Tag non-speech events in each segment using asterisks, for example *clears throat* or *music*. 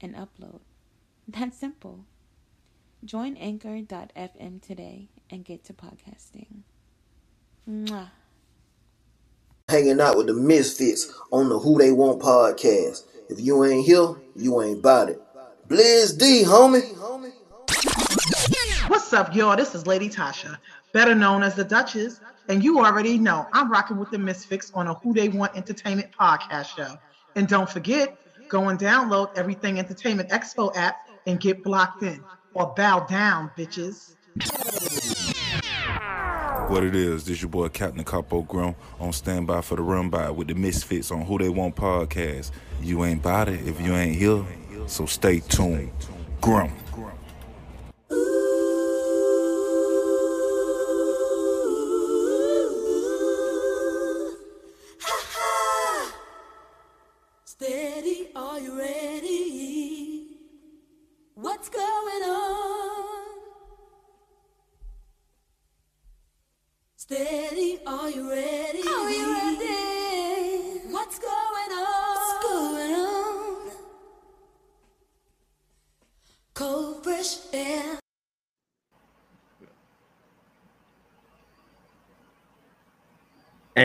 and upload. That's simple. Join anchor.fm today and get to podcasting. Mwah. hanging out with the misfits on the Who They Want podcast. If you ain't here, you ain't about it. Blizz D, homie. What's up, y'all? This is Lady Tasha, better known as the Duchess, and you already know I'm rocking with the Misfits on a Who They Want Entertainment podcast show. And don't forget, go and download Everything Entertainment Expo app and get blocked in or bow down, bitches. What it is, this your boy Captain Capo Grum on standby for the run by with the Misfits on Who They Want podcast. You ain't bout it if you ain't here, so stay tuned. Grum.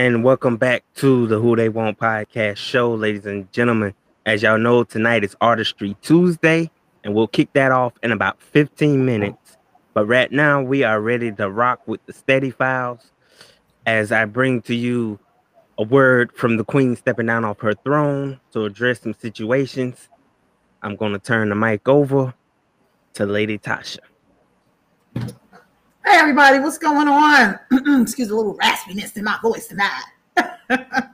And welcome back to the Who They Want podcast show, ladies and gentlemen. As y'all know, tonight is Artistry Tuesday, and we'll kick that off in about 15 minutes. But right now, we are ready to rock with the steady files as I bring to you a word from the Queen stepping down off her throne to address some situations. I'm going to turn the mic over to Lady Tasha. Hey, everybody, what's going on? *clears throat* Excuse a little raspiness in my voice tonight. *laughs*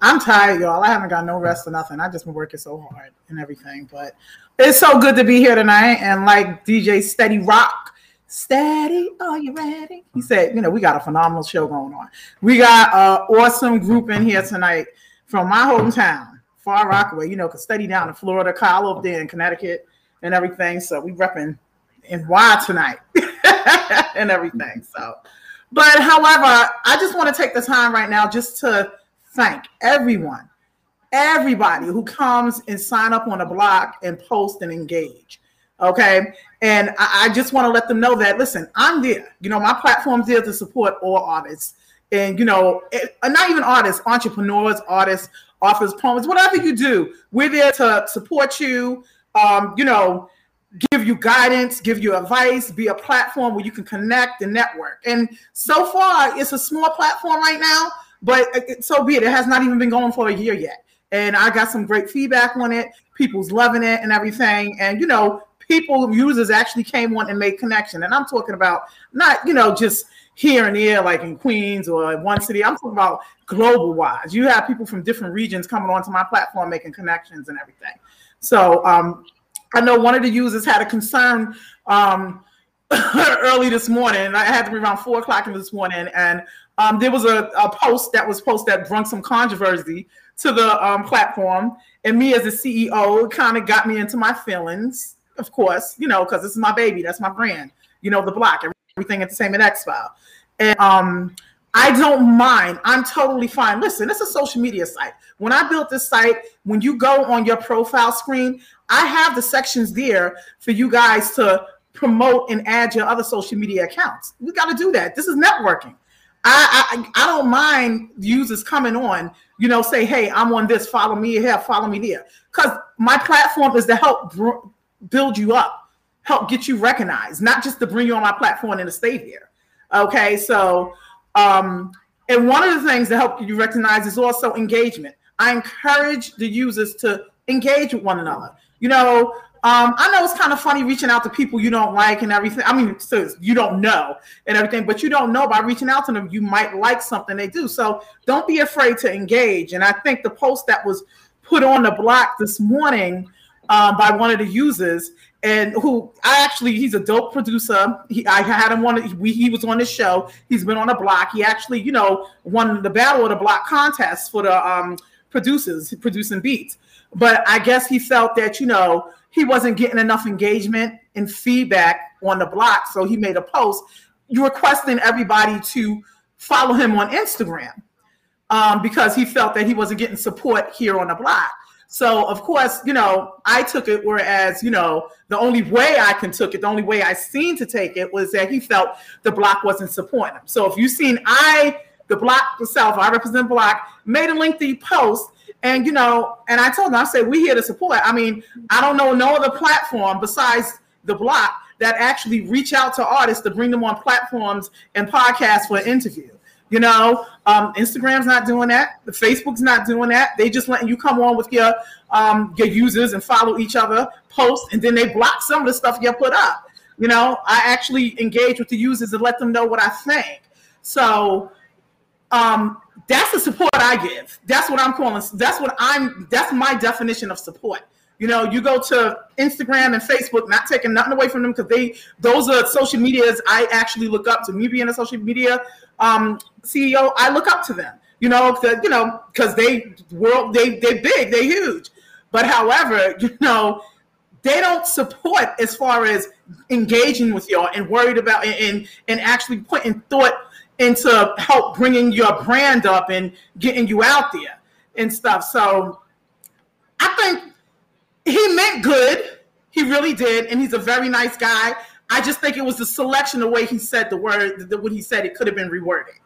I'm tired, y'all. I haven't got no rest or nothing. I just been working so hard and everything, but it's so good to be here tonight. And like DJ Steady Rock, Steady, are you ready? He said, you know, we got a phenomenal show going on. We got an awesome group in here tonight from my hometown, Far Rockaway. You know, cause Steady down in Florida, Kyle up there in Connecticut, and everything. So we repping in Y tonight *laughs* *laughs* and everything. So, but however, I just want to take the time right now just to thank everyone, everybody who comes and sign up on a block and post and engage. Okay. And I, I just want to let them know that listen, I'm there. You know, my platform's there to support all artists. And you know, it, not even artists, entrepreneurs, artists, authors, poems, whatever you do, we're there to support you. Um, you know, give you guidance, give you advice, be a platform where you can connect and network. And so far, it's a small platform right now, but it- so be it. It has not even been going for a year yet. And I got some great feedback on it. People's loving it and everything. And you know, people, users actually came on and made connection. And I'm talking about not, you know, just here and there, like in Queens or in one city. I'm talking about global wise. You have people from different regions coming onto my platform making connections and everything. So um, I know one of the users had a concern um, *coughs* early this morning. I had to be around four o'clock this morning, and um, there was a, a post that was posted that brought some controversy to the um, platform. And me as a CEO, kind of got me into my feelings, of course, you know, because this is my baby, that's my brand, you know, the block, and everything Entertainment file. And um, I don't mind. I'm totally fine. Listen, it's a social media site. When I built this site, when you go on your profile screen, I have the sections there for you guys to promote and add your other social media accounts. We got to do that. This is networking. I, I I don't mind users coming on, you know, say, hey, I'm on this, follow me here, follow me there. Because my platform is to help br- build you up, help get you recognized, not just to bring you on my platform and to stay here. Okay, so um, and one of the things to help you recognize is also engagement. I encourage the users to engage with one another. You know, um, I know it's kind of funny reaching out to people you don't like and everything. I mean, so you don't know and everything, but you don't know by reaching out to them, you might like something they do. So don't be afraid to engage. And I think the post that was put on the block this morning um, by one of the users, and who I actually he's a dope producer. He, I had him on. We, he was on the show. He's been on the block. He actually, you know, won the Battle of the Block contest for the um, producers producing beats. But I guess he felt that you know he wasn't getting enough engagement and feedback on the block, so he made a post requesting everybody to follow him on Instagram um, because he felt that he wasn't getting support here on the block. So of course, you know, I took it whereas, you know, the only way I can took it, the only way I seen to take it was that he felt the block wasn't supporting him. So if you seen I, the block itself, I represent block, made a lengthy post and you know, and I told him, I said, we here to support. I mean, I don't know no other platform besides the block that actually reach out to artists to bring them on platforms and podcasts for an interview. You know, um, Instagram's not doing that. The Facebook's not doing that. They just letting you come on with your um, your users and follow each other, post, and then they block some of the stuff you put up. You know, I actually engage with the users and let them know what I think. So um, that's the support I give. That's what I'm calling. That's what I'm. That's my definition of support. You know, you go to Instagram and Facebook, not taking nothing away from them because they those are social medias I actually look up to. Me being a social media um, CEO, I look up to them. You know, the, you know, because they world they they big, they huge. But however, *laughs* you know, they don't support as far as engaging with y'all and worried about and and actually putting thought into help bringing your brand up and getting you out there and stuff. So I think he meant good. He really did, and he's a very nice guy. I just think it was the selection, the way he said the word, the, what he said, it could have been reworded.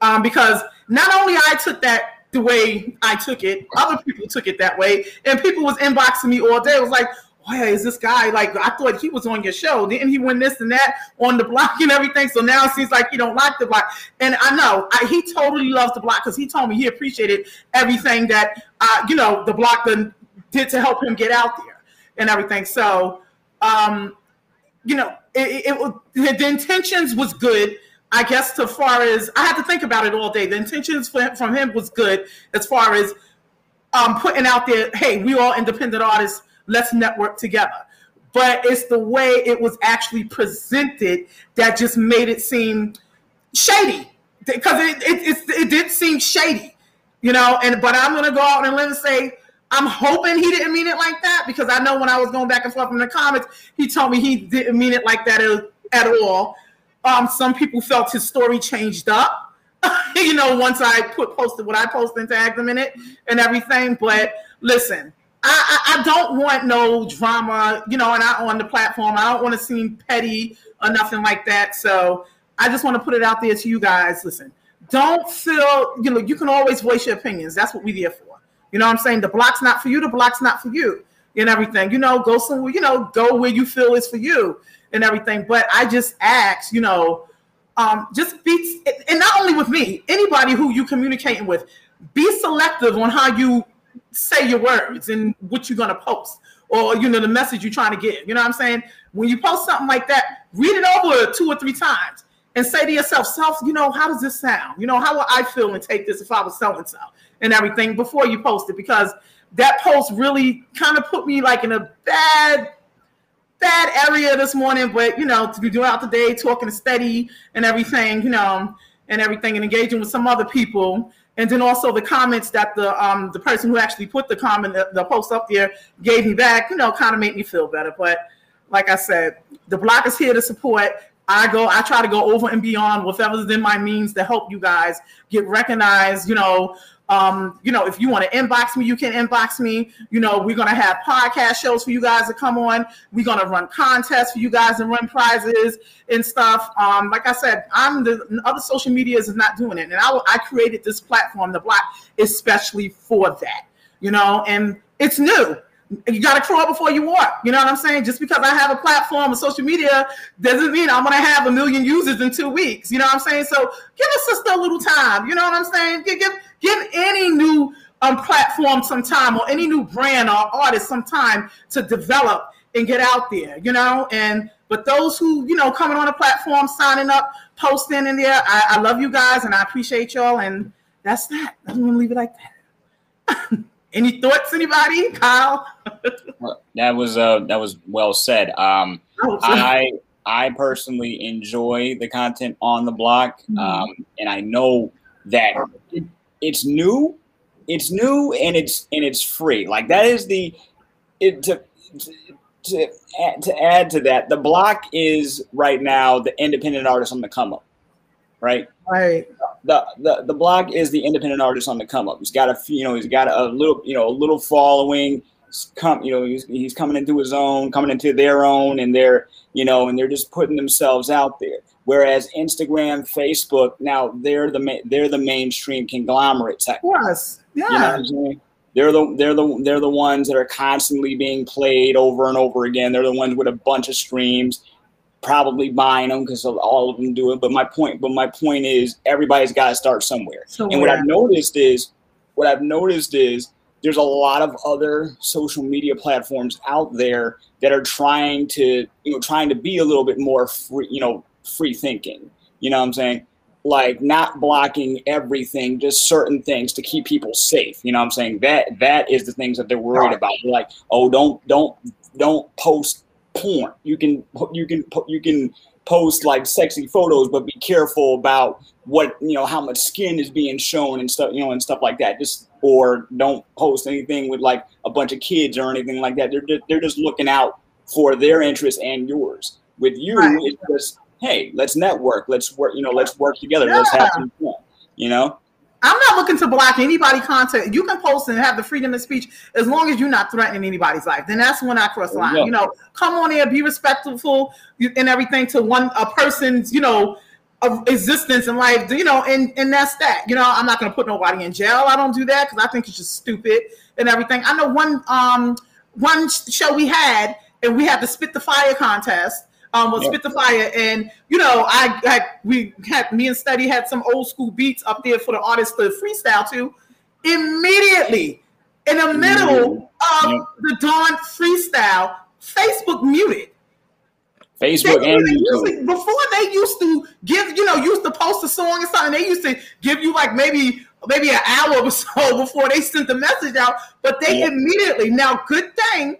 Um, because not only I took that the way I took it, other people took it that way, and people was inboxing me all day. It was like, why is this guy like? I thought he was on your show. Didn't he win this and that on the block and everything? So now it seems like you don't like the block. And I know I, he totally loves the block because he told me he appreciated everything that uh, you know the block did to help him get out there and everything. So um, you know, it, it, it, the intentions was good. I guess so far as I had to think about it all day. The intentions from him was good as far as um, putting out there, hey, we all independent artists, let's network together. But it's the way it was actually presented that just made it seem shady because it, it, it, it did seem shady, you know. And but I'm gonna go out and let him say I'm hoping he didn't mean it like that because I know when I was going back and forth in the comments, he told me he didn't mean it like that at all. Um, some people felt his story changed up, *laughs* you know, once I put posted what I posted and tagged them in it and everything. But listen, I, I, I don't want no drama, you know, and I on the platform. I don't want to seem petty or nothing like that. So I just want to put it out there to you guys. Listen, don't feel, you know, you can always voice your opinions. That's what we're there for. You know what I'm saying? The block's not for you, the block's not for you, and everything. You know, go somewhere, you know, go where you feel is for you and everything. But I just ask, you know, um, just be and not only with me, anybody who you communicating with, be selective on how you say your words and what you're gonna post or you know the message you're trying to get. You know what I'm saying? When you post something like that, read it over two or three times and say to yourself, self, you know, how does this sound? You know, how would I feel and take this if I was so and so? and everything before you post it because that post really kind of put me like in a bad bad area this morning but you know to be doing out the day talking to steady and everything you know and everything and engaging with some other people. And then also the comments that the um the person who actually put the comment the, the post up there gave me back you know kind of made me feel better. But like i said the block is here to support. I go, I try to go over and beyond whatever's in my means to help you guys get recognized, you know, um, you know, if you want to inbox me, you can inbox me. You know, we're gonna have podcast shows for you guys to come on. We're gonna run contests for you guys and run prizes and stuff. Um, like I said, I'm the other social medias is not doing it, and I, I created this platform, the block, especially for that. You know, and it's new you got to crawl before you walk. You know what I'm saying? Just because I have a platform of social media doesn't mean I'm to have a million users in two weeks. You know what I'm saying? So give us just a little time. You know what I'm saying? Give give, give any new um, platform some time or any new brand or artist some time to develop and get out there. You know, and but those who you know coming on a platform, signing up, posting in there, I, I love you guys and I appreciate y'all. And that's that. I'm going to leave it like that. *laughs* Any thoughts, anybody? Kyle? *laughs* That was uh that was well said. Um, Oh, I I personally enjoy the content on the block, Mhm. um, and I know that it's new, it's new, and it's and it's free. Like that is the it to. to to add, to add to that, the block is right now the independent artist on the come up, right? right. the, the the block is the independent artist on the come up. He's got a few, you know, he's got a little, you know, a little following. Come, you know, he's, he's coming into his own, coming into their own, and they're, you know, and they're just putting themselves out there. Whereas Instagram, Facebook, now they're the ma- they're the mainstream conglomerate type. Yes. Yeah. You know what I'm saying? They're the they're the they're the ones that are constantly being played over and over again. They're the ones with a bunch of streams, probably buying them because all of them do it. But my point, but my point is, everybody's got to start somewhere. So And what I've noticed is, what I've noticed is, there's a lot of other social media platforms out there that are trying to, you know, trying to be a little bit more free, you know, free thinking. You know what I'm saying? Like not blocking everything, just certain things to keep people safe. You know what I'm saying? That that is the things that they're worried about. Like, oh, don't don't don't post porn. You can you can you can post like sexy photos, but be careful about what you know how much skin is being shown and stuff you know and stuff like that. Just or don't post anything with like a bunch of kids or anything like that. They're they're just looking out for their interests and yours. With you, Right. it's just hey, let's network. Let's work. You know, let's work together. Let's have some fun. You know. I'm not looking to block anybody content. You can post and have the freedom of speech as long as you're not threatening anybody's life. Then that's when I cross the line. go. You know, come on there, be respectful and everything to one a person's, you know, of existence in life, you know, and and that's that. You know, I'm not going to put nobody in jail. I don't do that because I think it's just stupid and everything. I know one um one show we had and we had the spit the fire contest. Um, was Yeah. spit the fire, and you know, I, I we had me and Steady had some old school beats up there for the artists to freestyle to. Immediately, in the middle of Yeah. the dawn freestyle, Facebook muted. They Facebook and to- usually- before they used to give, you know, used to post a song or something. They used to give you like maybe maybe an hour or so *laughs* before they sent the message out. But they Yeah. immediately now, good thing,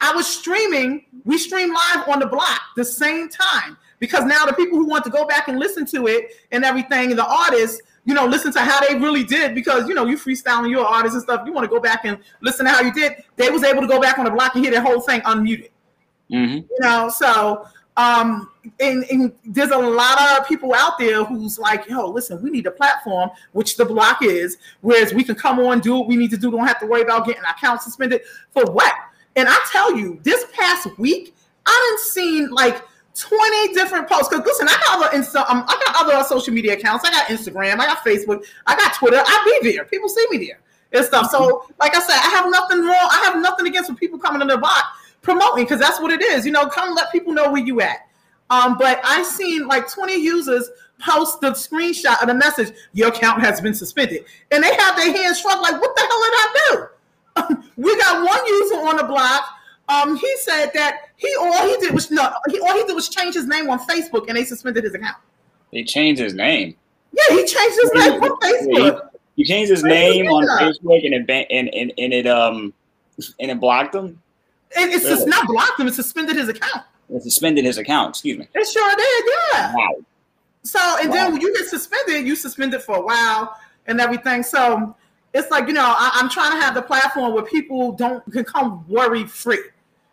I was streaming. We stream live on the block the same time because now the people who want to go back and listen to it and everything, the artists, you know, listen to how they really did because you know you freestyling your artists and stuff. You want to go back and listen to how you did. They was able to go back on the block and hear the whole thing unmuted hmm you know so um and, and there's a lot of people out there who's like yo listen we need a platform which the block is whereas we can come on do what we need to do don't have to worry about getting our account suspended for what? And i tell you this past week i didn't seen like 20 different posts. Because listen i got other Insta, um, i got other social media accounts. I got instagram i got facebook i got twitter. I be there. People see me there and stuff. So like i said i have nothing wrong i have nothing against when people coming in the block promoting because that's what it is. You know, come let people know where you at. Um, but I seen like 20 users post the screenshot of the message, your account has been suspended. And they have their hands shrugged, like, what the hell did I do? *laughs* we got one user on the block. Um, he said that he all he did was no, he all he did was change his name on Facebook and they suspended his account. He changed his name. Yeah, he changed his name on Facebook. He changed his name on? Facebook and it and, and and it um and it blocked him. And it's just Really? not blocked him, it suspended his account. It suspended his account. Excuse me. It sure did, yeah. Wow. So and then when you get suspended, you suspended for a while and everything. So it's like you know, I, I'm trying to have the platform where people don't can come worry free.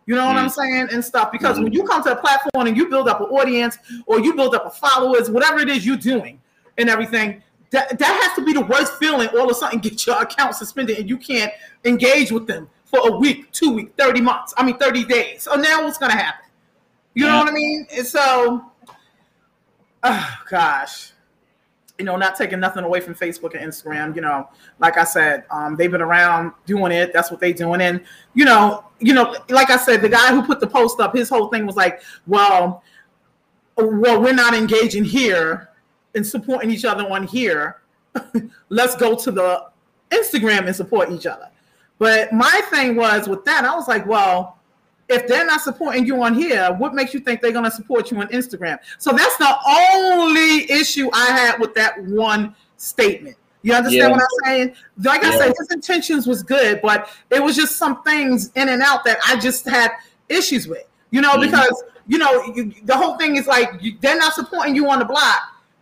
You know what I'm mm. saying and stuff. Because mm-hmm. when you come to a platform and you build up an audience or you build up a followers, whatever it is you're doing and everything, that that has to be the worst feeling. All of a sudden, get your account suspended and you can't engage with them for a week, two weeks, thirty months. I mean, thirty days. So now what's gonna happen? You know what I mean? And so oh gosh you know not taking nothing away from facebook and instagram you know like i said um, they've been around doing it that's what they doing and you know you know like i said the guy who put the post up his whole thing was like well well we're not engaging here and supporting each other on here *laughs* let's go to the instagram and support each other but my thing was with that i was like well if they're not supporting you on here, what makes you think they're going to support you on Instagram? So that's the only issue I had with that one statement. You understand Yeah. what I'm saying? Like I Yeah. said, his intentions was good, but it was just some things in and out that I just had issues with. You know, Mhm. because you know you, the whole thing is like you, they're not supporting you on the block.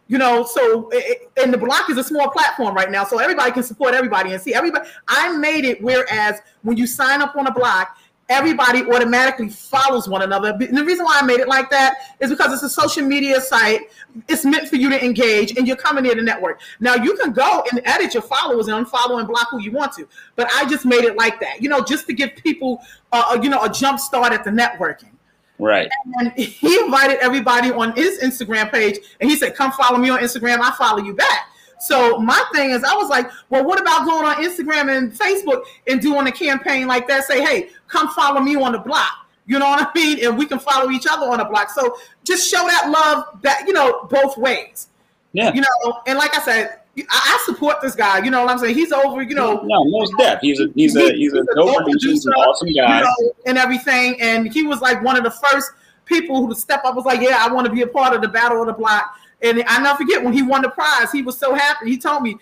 You know, so it, and the block is a small platform right now, so everybody can support everybody and see everybody. I made it whereas when you sign up on a block, everybody automatically follows one another. And the reason why I made it like that is because it's a social media site. It's meant for you to engage, and you're coming here to network. Now you can go and edit your followers and unfollow and block who you want to, but I just made it like that. You know, just to give people, uh, you know, a jump start at the networking Right. and he invited everybody on his Instagram page, and he said, "Come follow me on Instagram. I follow you back." So my thing is, I was like, "Well, what about going on Instagram and Facebook and doing a campaign like that? Say, hey, come follow me on the block." You know what I mean? And we can follow each other on the block. So just show that love that you know both ways. Yeah. You know, and like I said, I, I support this guy. You know what I'm saying? He's over. You know, No, most def. He's a he's a he's a dope producer. He's an awesome guy. you know, and everything. And he was like one of the first people who step up was like, Yeah, I want to be a part of the battle of the block. And I never forget when he won the prize, he was so happy. He told me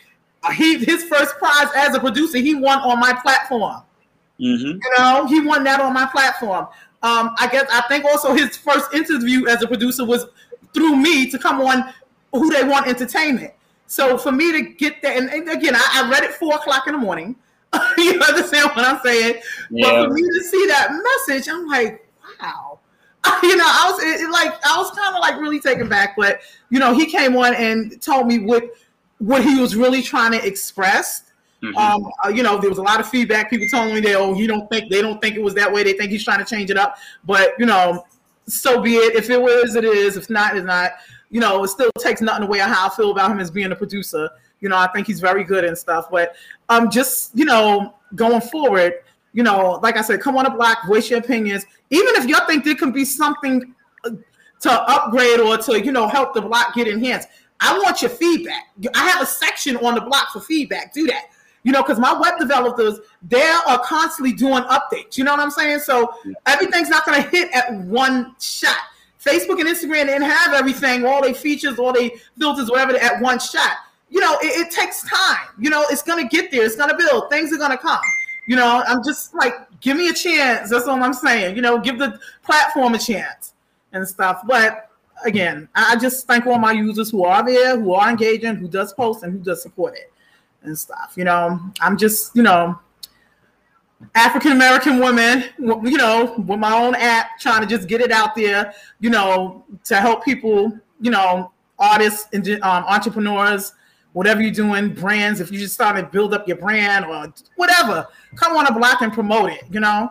uh, he his first prize as a producer, he won on my platform. hmm You know, he won that on my platform. Um, I guess I think also his first interview as a producer was through me to come on Who They Want Entertainment. So for me to get that, and, and again, I, I read it four o'clock in the morning. *laughs* you understand what I'm saying? Yeah. But for me to see that message, I'm like, wow. *laughs* You know, I was it, it like I was kind of like really taken back, but you know, he came on and told me what what he was really trying to express. Mhm. Um, uh, you know, there was a lot of feedback. People telling me that, oh, you don't think they don't think it was that way. They think he's trying to change it up. But you know, so be it. If it was, it is. If not, it's not. You know, it still takes nothing away on how I feel about him as being a producer. You know, I think he's very good and stuff. But um, just you know, going forward, you know, like I said, come on the block, voice your opinions. Even if y'all think there can be something uh, to upgrade or to you know help the block get enhanced. I want your feedback. I have a section on the block for feedback. Do that. You know, because my web developers, they are constantly doing updates. You know what I'm saying? So everything's not going to hit at one shot. Facebook and Instagram didn't have everything, all their features, all their filters, whatever, at one shot. You know, it, it takes time. You know, it's going to get there. It's going to build. Things are going to come. You know, I'm just like, give me a chance. That's all I'm saying. You know, give the platform a chance and stuff. But again, I I just thank all my users who are there, who are engaging, who does post, and who does support it and stuff. You know, I'm just, you know, African American woman, you know, with my own app, trying to just get it out there, you know, to help people, you know, artists and um, entrepreneurs, whatever you're doing, brands. If you just start to build up your brand or whatever, come on a block and promote it. You know,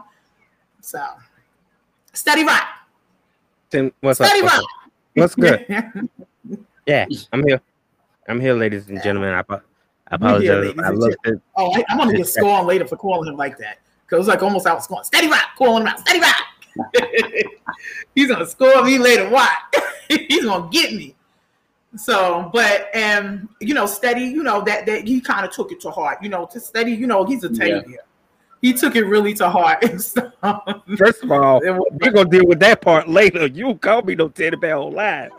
so steady rock, Tim, what's up? steady What's, rock. What's good? *laughs* Yeah, I'm here. I'm here, ladies and gentlemen. I, I apologize. ladies I and looked at Oh, I, I'm gonna get *laughs* scorned later for calling him like that. Cause it was like almost I was going steady rock, calling him out, steady rock. *laughs* He's gonna score me later. What? *laughs* He's gonna get me. So, but um, you know, steady, you know, that that he kind of took it to heart. You know, to steady, you know, he's a teddy Yeah. He took it really to heart and. First of all, It was- we're gonna deal with that part later. You don't call me no teddy bear on live.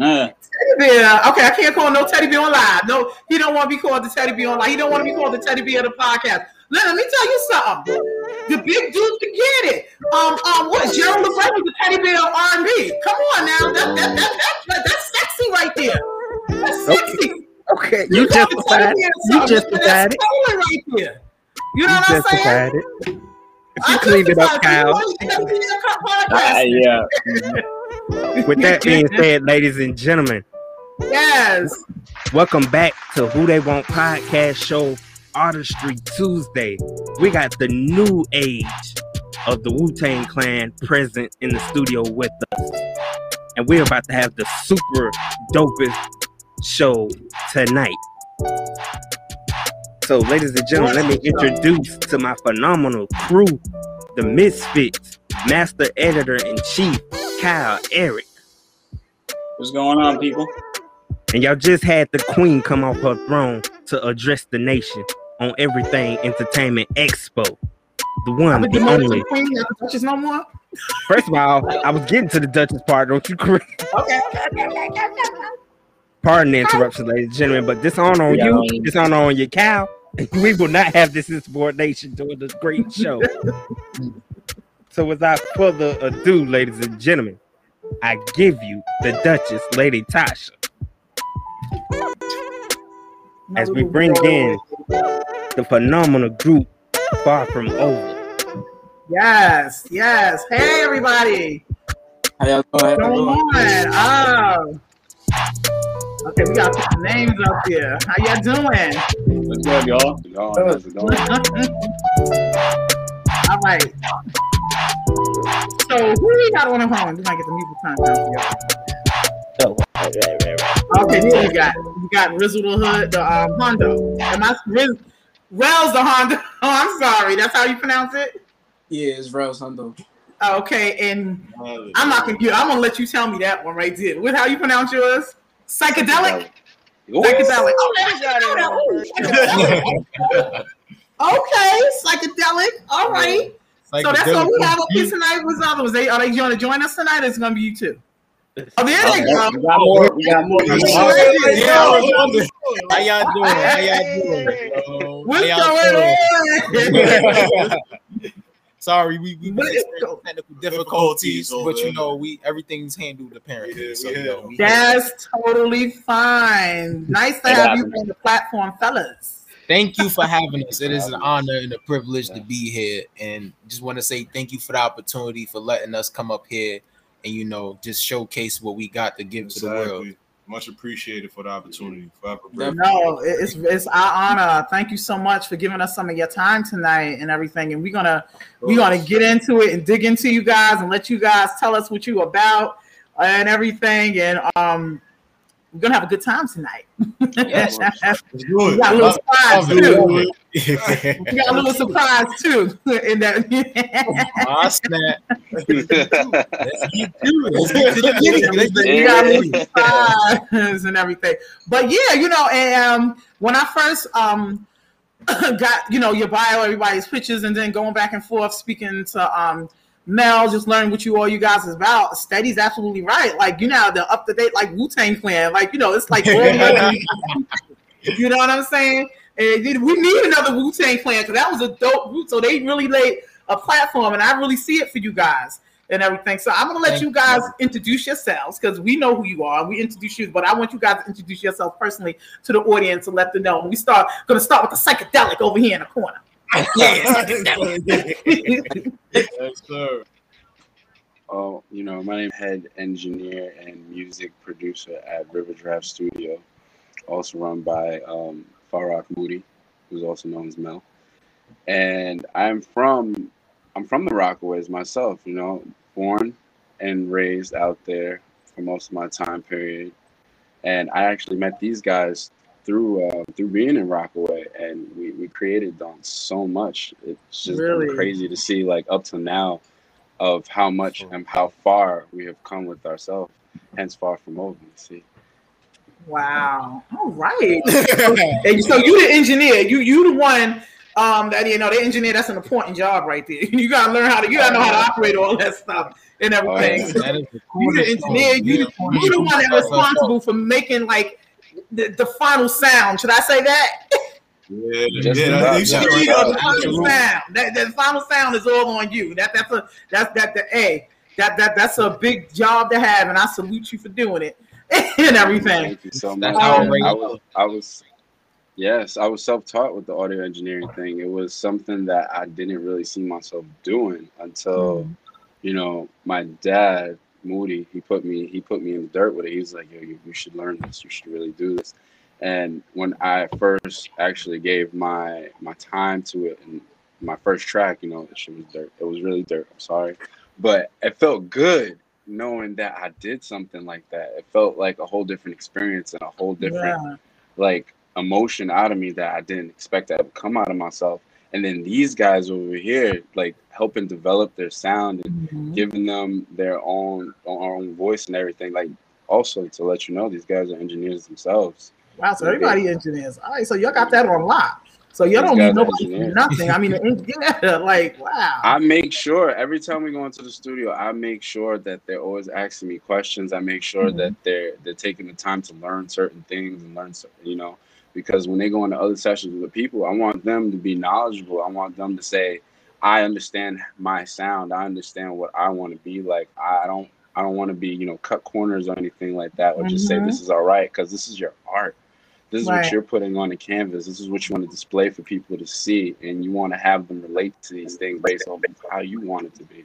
Uh, Teddy bear. Okay, I can't call no teddy bear on live. No, he don't want to be called the teddy bear on live. He don't want to be called the teddy bear of the podcast. Let, let me tell you something. The big dude can get it. Um, um, what? Gerald Levert was the teddy bear of R&B. Come on now, that, that, that, that, that's sexy right there. That's sexy. Okay, you call the justified teddy it. bear You justified it. right there. You know You what I'm saying? it. I You cleaned it up, Kyle. You you uh, yeah. *laughs* With *laughs* that being said, ladies and gentlemen, Yes. welcome back to Who They Want Podcast Show Artistry Tuesday. We got the new age of the Wu Tang Clan present in the studio with us. And we're about to have the super dopest show tonight. So, ladies and gentlemen, let me introduce to my phenomenal crew, the Misfits, Master Editor in Chief, Kyle Eric. What's going on, people? And y'all just had the queen come off her throne to address the nation on Everything Entertainment Expo. The one, the the only. queen, the Duchess no more. First of all, I was getting to the Duchess part, don't you, Chris? *laughs* Okay, okay, okay, okay, okay, okay. Pardon the interruption, ladies and gentlemen, but this on on you, this on on your cow. *laughs* We will not have this insubordination during this great show. *laughs* so without further ado, ladies and gentlemen, I give you the Duchess, Lady Tasha, as we bring in the phenomenal group Far From Over. Yes, yes. Hey, everybody. How y'all What's doing? going on? Oh. Okay, we got some names up here. How y'all doing? What's good, y'all? Y'all, how's it going? *laughs* All right. So who we got on the phone? We might get the music time down for y'all. Okay, here we got we got Rizzle the Hood, the um, Hondo. Am I Riz, Wells the Hondo? *laughs* Oh, I'm sorry. That's how you pronounce it. Yeah, it's Rose Hundo. Okay, and I'm not confused. I'm gonna let you tell me that one right there. With how you pronounce yours? Psychedelic. Psychedelic. Oh, that's- *laughs* okay, psychedelic. All right. So that's what we have up here tonight. What's the other ones? They are they going to join us tonight? It's gonna be you too. Oh, there they go. We got more. We got more. Yeah. How y'all doing? How y'all doing? bro? What's y'all going doing? *laughs* on? Sorry, we we What is experienced technical difficulties, but you know we everything's handled apparently. So you know, That's totally fine. Nice to have you on the platform, fellas. Thank you for having us. It is an honor and a privilege to be here, and just want to say thank you for the opportunity for letting us come up here and you know just showcase what we got to give to the world. Much appreciated for the opportunity. Forever No, it's it's our honor. Thank you so much for giving us some of your time tonight and everything. And we're gonna we're gonna get into it and dig into you guys and let you guys tell us what you about and everything. And um, we're gonna have a good time tonight. Yes. *laughs* Let's we got a little surprise too. We got a little surprise too in that. Ah, *laughs* snap. Let's get to it. Let's get to the video. Let's get to We got a little surprise and everything. But yeah, you know, and um, when I first um *clears throat* got you know your bio, everybody's pictures, and then going back and forth speaking to um Mel, just learn what you all you guys is about. Steady's absolutely right. Like you know, the up to date like Wu Tang Clan. Like you know, it's like *laughs* you know what I'm saying. And we need another Wu Tang Clan because that was a dope group. So they really laid a platform, and I really see it for you guys and everything. So I'm gonna let Thank you you. guys introduce yourselves because we know who you are. We introduce you, but I want you guys to introduce yourself personally to the audience and let them know. And We start gonna start with the psychedelic over here in the corner. *laughs* Yes, sir. Oh, you know, my name is head engineer and music producer at River Draft Studio, also run by um, Farrak Moody, who's also known as Mel. And I'm from I'm from the Rockaways myself, you know, born and raised out there for most of my time period. And I actually met these guys through uh, through being in Rockaway, and we, we created on so much. It's just Really? crazy to see, like up to now, of how much and how far we have come with ourselves. Hence, far from over. You see. Wow. All right. *laughs* And so you the engineer. You you the one um that you know the engineer. That's an important job right there. *laughs* You gotta learn how to. You gotta know how to operate all that stuff and everything. Oh, That is the *laughs* You the engineer. You the, you the one that's responsible for making like the, the final sound. Should I say that? Yeah, Just yeah, about, you should yeah. do the that. final sound. That the final sound is all on you. That that's a that's that the a that that that's a big job to have, and I salute you for doing it *laughs* and everything. Thank you so much. how I, I'm raised I was, I was, yes, I was self-taught with the audio engineering thing. It was something that I didn't really see myself doing until, mm-hmm. you know, my dad, Moody, he put me, he put me in the dirt with it. He was like, "Yo, you, you should learn this. You should really do this." And when I first actually gave my my time to it, and my first track, you know, it was dirt. It was really dirt. I'm sorry, but it felt good knowing that I did something like that. It felt like a whole different experience and a whole different Yeah. like emotion out of me that I didn't expect to ever come out of myself. And then these guys over here, like helping develop their sound and Mhm. giving them their own own voice and everything. Like also to let you know, these guys are engineers themselves. Wow, so everybody engineers. All right, so y'all got that on lock. So y'all don't need nobody for nothing. I mean, *laughs* yeah, like wow. I make sure every time we go into the studio, I make sure that they're always asking me questions. I make sure Mhm. that they're they're taking the time to learn certain things and learn, certain, you know, because when they go into other sessions with people, I want them to be knowledgeable. I want them to say, I understand my sound. I understand what I want to be like. I don't I don't want to be you know cut corners or anything like that, or just say Mhm. this is all right because this is your art. This is Right. what you're putting on the canvas. This is what you want to display for people to see, and you want to have them relate to these things based on how you want it to be.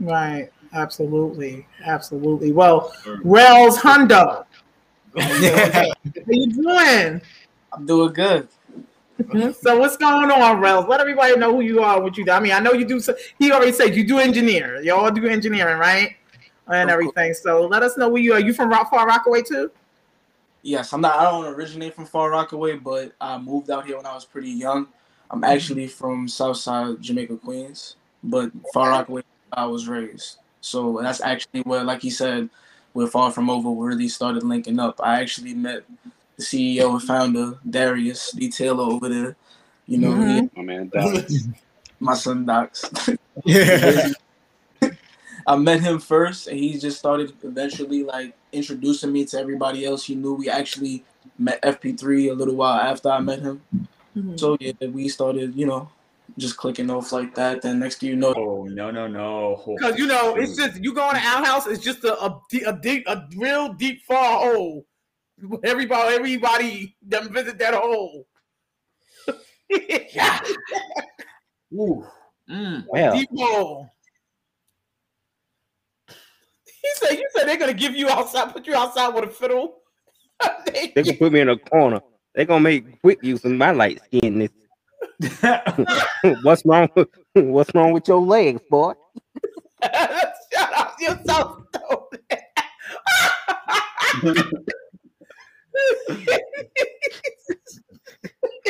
Right. Absolutely. Absolutely. Well, Rels Hundo. *laughs* How you doing? I'm doing good. Mm-hmm. So what's going on, Rels? Let everybody know who you are, what you do. I mean, I know you do. He already said you do engineer. You all do engineering, right? And everything. So let us know where you are. You from Rock Far Rockaway too? Yes, I'm not. I don't originate from Far Rockaway, but I moved out here when I was pretty young. I'm mm-hmm. actually from Southside Jamaica, Queens, but Far Rockaway I was raised. So that's actually where, like he said, where Far From Over We really started linking up. I actually met the CEO and founder Darius D Taylor over there. You know, he- mm-hmm. My man, Dallas. my son Docs. *laughs* *laughs* Yeah. I met him first, and he just started eventually like introducing me to everybody else he knew. We actually met FP3 a little while after I met him. So yeah, we started, you know, just clicking off like that. Then next thing you know, oh no no no, Because you know, it's just you go in the outhouse, it's just a a, a deep, a real deep far hole. *laughs* Everybody, everybody that visit that hole. *laughs* yeah. *laughs* Ooh. Mm. Well. Deep hole. He said, "You said they're gonna give you outside, put you outside with a fiddle." *laughs* They can put me in a corner. They're gonna make quick use of my light skinness. *laughs* *laughs* what's wrong? with- What's wrong with your legs, boy? Shut up, you're so stupid.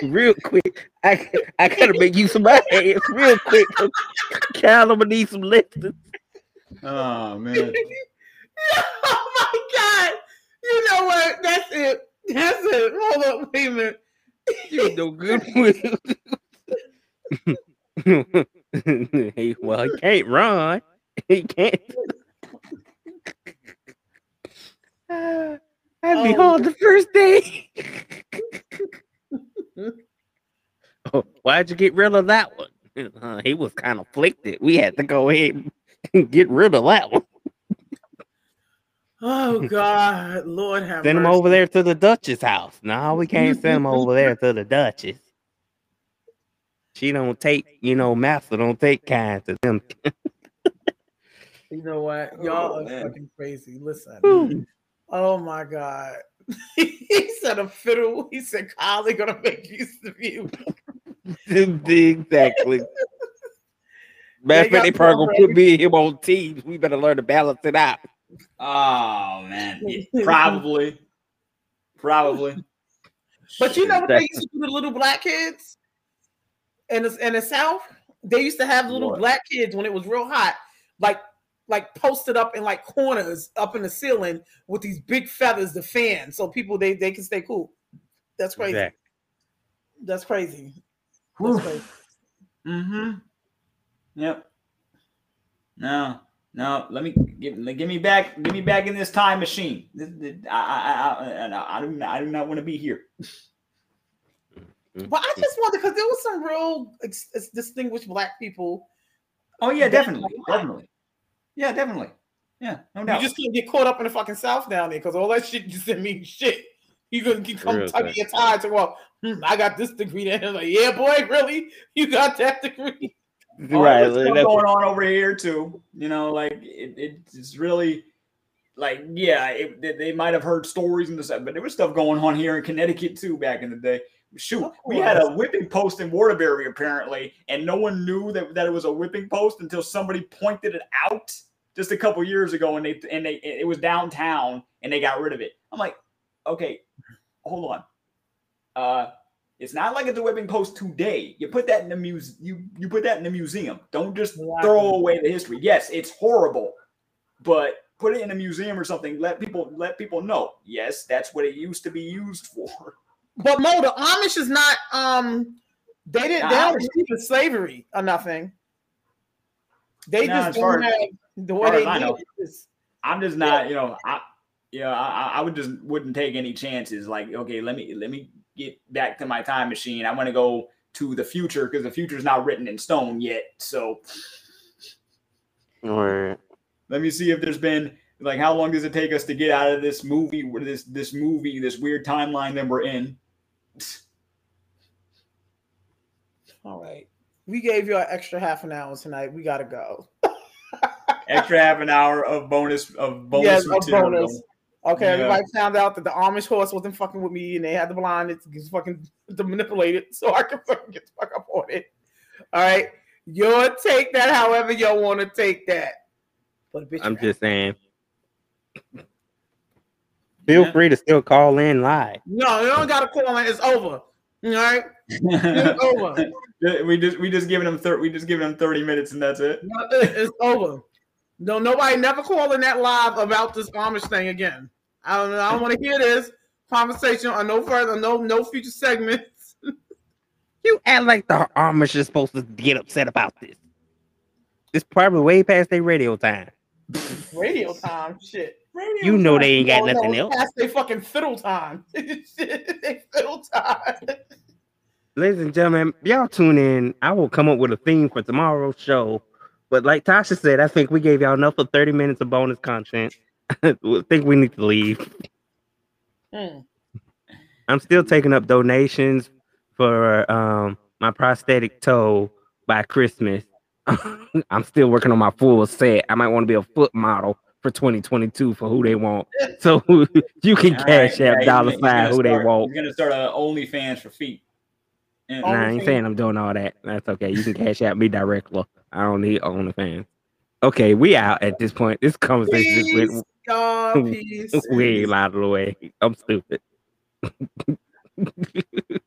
Real quick, I I gotta make use of my hands real quick. Callum will need some lifting. Oh *laughs* man. oh my god! You know what? That's it. That's it. Hold up, wait a minute. You no good with. *laughs* hey, well, he can't run. He can't. Uh, *sighs* That'd be Oh. the first day. *laughs* oh, why'd you get rid of that one? Uh, he was kind of afflicted. We had to go ahead *laughs* and get rid of that one. Oh *laughs* God, Lord have Send him over there to the Duchess house. No, we can't send him over there to the Duchess. She don't take, you know, master don't take kind to them. You know what? Oh, Y'all Oh, are man. fucking crazy. Listen. Whew. Oh my God. *laughs* he said a fiddle. He said Kyle, they're gonna make use of you. exactly. Matter They of fact, they probably gonna put me and him on teams. We better learn to balance it out. Oh man. Yeah, Probably. Probably. But you know what they used to do to little black kids in the in the South? They used to have little What? black kids when it was real hot, like like posted up in like corners up in the ceiling with these big feathers, the fan, so people they they can stay cool. That's crazy. Exactly. That's crazy. That's crazy. Mm-hmm. Yep. No, no. Let me give, give me back. Give me back in this time machine. This, this, I, I, I, I, I do not. I do not want to be here. But I just wonder because there was some real ex- ex- distinguished black people. Oh yeah, definitely, a definitely. Yeah, definitely. Yeah, no doubt. You just can't get caught up in the fucking South down there because all that shit just didn't mean shit. You gonna keep come Real tugging good. your tie to well, hmm, I got this degree. Then like, yeah, boy, really? You got that degree? Right. stuff going on over here too. You know, like it, it's really like yeah, it, they, might have heard stories and stuff but there was stuff going on here in Connecticut too back in the day. Shoot, we had a whipping post in Waterbury apparently, and no one knew that, that it was a whipping post until somebody pointed it out just a couple years ago, and they and they it was downtown, and they got rid of it. I'm like, okay, hold on. Uh, it's not like it's a whipping post today. You put that in the muse. You you put that in the museum. Don't just throw away the history. Yes, it's horrible, but put it in a museum or something. Let people let people know. Yes, that's what it used to be used for. *laughs* But Mo, the Amish is not um They didn't. They don't believe in slavery or nothing. They Nah, just don't have the way they I did know. it. It's- I'm just not, you know, I yeah, I- I would just wouldn't take any chances. Like, okay, let me let me get back to my time machine. I want to go to the future because the future is not written in stone yet. So Or let me see if there's been like how long does it take us to get out of this movie, this this movie, this weird timeline that we're in. All right. We gave you an extra half an hour tonight. We gotta go. *laughs* Extra half an hour of bonus of bonus yes, a material. bonus. Okay, Yeah. everybody found out that the Amish horse wasn't fucking with me, and they had the blind it's it's fucking to manipulate it *laughs* so I can fucking get the fuck up on it. All right, you'll take that however you want to take that. But bitch, I'm just saying. Feel free to still call in live. no, you don't gotta call in. It's over. All right, it's over. *laughs* we just we just giving them thir- we just giving them 30 minutes and that's it. No, It's over. No, nobody never calling that live about this Amish thing again. I don't know. I don't want to hear this conversation or no further, no no future segments. *laughs* You act like the Amish is supposed to get upset about this. It's probably way past their radio time. Radio time, shit. Radio You know time. they ain't got Oh, no, nothing it's else. Past their fucking fiddle time. *laughs* they fiddle time. Ladies and gentlemen, y'all tune in. I will come up with a theme for tomorrow's show. But like Tasha said, I think we gave y'all enough for 30 minutes of bonus content. *laughs* I think we need to leave. Hmm. I'm still taking up donations for um my prosthetic toe by Christmas. *laughs* I'm still working on my full set. I might want to be a foot model for 2022 for WhoDeyWant. So *laughs* you can All cash right, out yeah, dollar he's gonna sign who they start- want. He's gonna start a OnlyFans for feet. And- Nah, I ain't saying I'm doing all that. That's okay. You can cash out me directly. I don't need OnlyFans. Okay, we out at this point. This conversation just Peace, went y'all. *laughs* Peace. way out of the way. I'm stupid. *laughs*